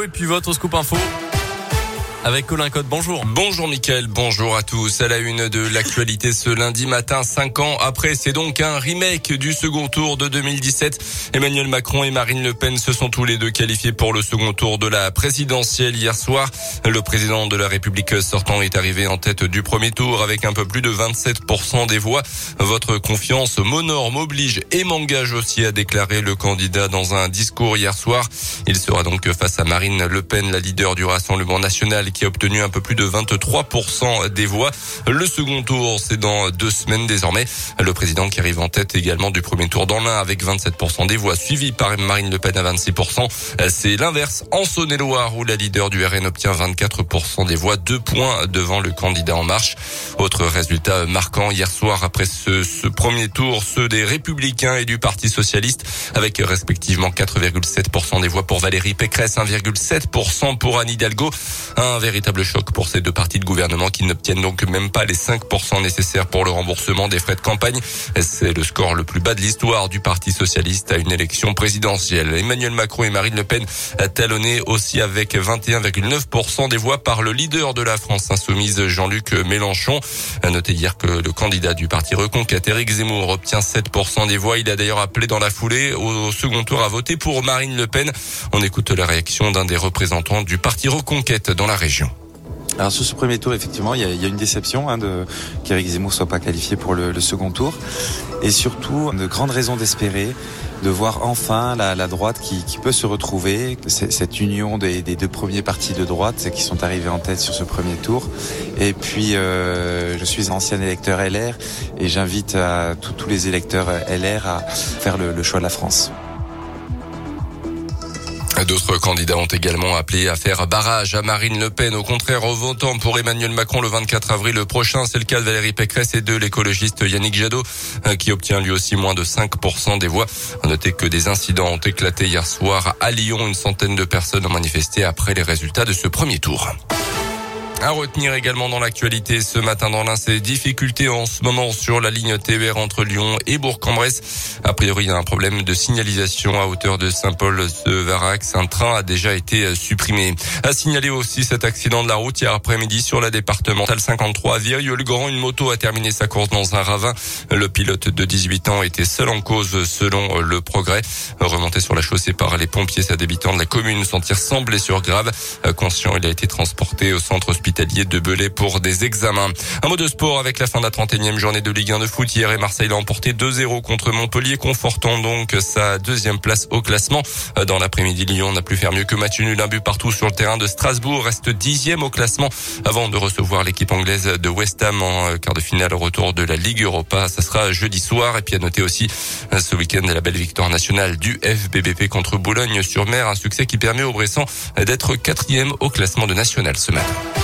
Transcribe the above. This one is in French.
et puis votre scoop info avec Colin Code. Bonjour. Bonjour Mickaël, bonjour à tous. À la une de l'actualité ce lundi matin, cinq ans après, c'est donc un remake du second tour de 2017. Emmanuel Macron et Marine Le Pen se sont tous les deux qualifiés pour le second tour de la présidentielle hier soir. Le président de la République sortant est arrivé en tête du premier tour avec un peu plus de 27% des voix. Votre confiance m'honore, m'oblige et m'engage aussi à déclarer le candidat dans un discours hier soir. Il sera donc face à Marine Le Pen, la leader du Rassemblement national qui a obtenu un peu plus de 23% des voix. Le second tour, c'est dans deux semaines désormais. Le président qui arrive en tête également du premier tour dans l'un avec 27% des voix, suivi par Marine Le Pen à 26%. C'est l'inverse en Saône-et-Loire où la leader du RN obtient 24% des voix, deux points devant le candidat en marche. Autre résultat marquant hier soir après ce, premier tour, ceux des Républicains et du Parti Socialiste avec respectivement 4,7% des voix pour Valérie Pécresse, 1,7% pour Anne Hidalgo, véritable choc pour ces deux partis de gouvernement qui n'obtiennent donc même pas les 5% nécessaires pour le remboursement des frais de campagne. C'est le score le plus bas de l'histoire du Parti socialiste à une élection présidentielle. Emmanuel Macron et Marine Le Pen talonnés aussi avec 21,9% des voix par le leader de la France insoumise Jean-Luc Mélenchon. À noter hier que le candidat du Parti Reconquête, Éric Zemmour, obtient 7% des voix. Il a d'ailleurs appelé dans la foulée au second tour à voter pour Marine Le Pen. On écoute la réaction d'un des représentants du Parti Reconquête dans la région. Alors sur ce premier tour, effectivement, il y a, une déception hein, de qu'Éric Zemmour soit pas qualifié pour le, second tour, et surtout de grandes raisons d'espérer de voir enfin la, droite qui, peut se retrouver, cette union des, deux premiers partis de droite qui sont arrivés en tête sur ce premier tour. Et puis, euh, je suis ancien électeur LR et j'invite tous les électeurs LR à faire le choix de la France. D'autres candidats ont également appelé à faire barrage à Marine Le Pen. Au contraire, au votant pour Emmanuel Macron le 24 avril prochain, c'est le cas de Valérie Pécresse et de l'écologiste Yannick Jadot, euh, qui obtient lui aussi moins de 5% des voix. À noter que des incidents ont éclaté hier soir à Lyon. Une centaine de personnes ont manifesté après les résultats de ce premier tour. À retenir également dans l'actualité ce matin dans l'un, ces difficultés en ce moment sur la ligne TER entre Lyon et Bourg-en-Bresse. A priori, il y a un problème de signalisation à hauteur de Saint-Paul-de-Varax. Un train a déjà été supprimé. A signaler aussi cet accident de la route hier après-midi sur la départementale 53 à Virieu-le-Grand. Une moto a terminé sa course dans un ravin. Le pilote de 18 ans était seul en cause selon le progrès. Remonté sur la chaussée par les pompiers, sa habitants de la commune s'en tire sans blessure grave. Conscient, il a été transporté au centre hospitalier de pour des examens. Un mot de sport avec la fin de la 31e journée de Ligue 1 de foot. Hier et Marseille l'a emporté 2-0 contre Montpellier, confortant donc sa deuxième place au classement. Dans l'après-midi, Lyon n'a plus faire mieux que match nul, un but partout sur le terrain de Strasbourg, reste dixième au classement avant de recevoir l'équipe anglaise de West Ham en quart de finale au retour de la Ligue Europa. Ça sera jeudi soir. Et puis à noter aussi ce week-end la belle victoire nationale du FBBP contre Boulogne-sur-Mer, un succès qui permet aux Bressans d'être quatrième au classement de national ce matin.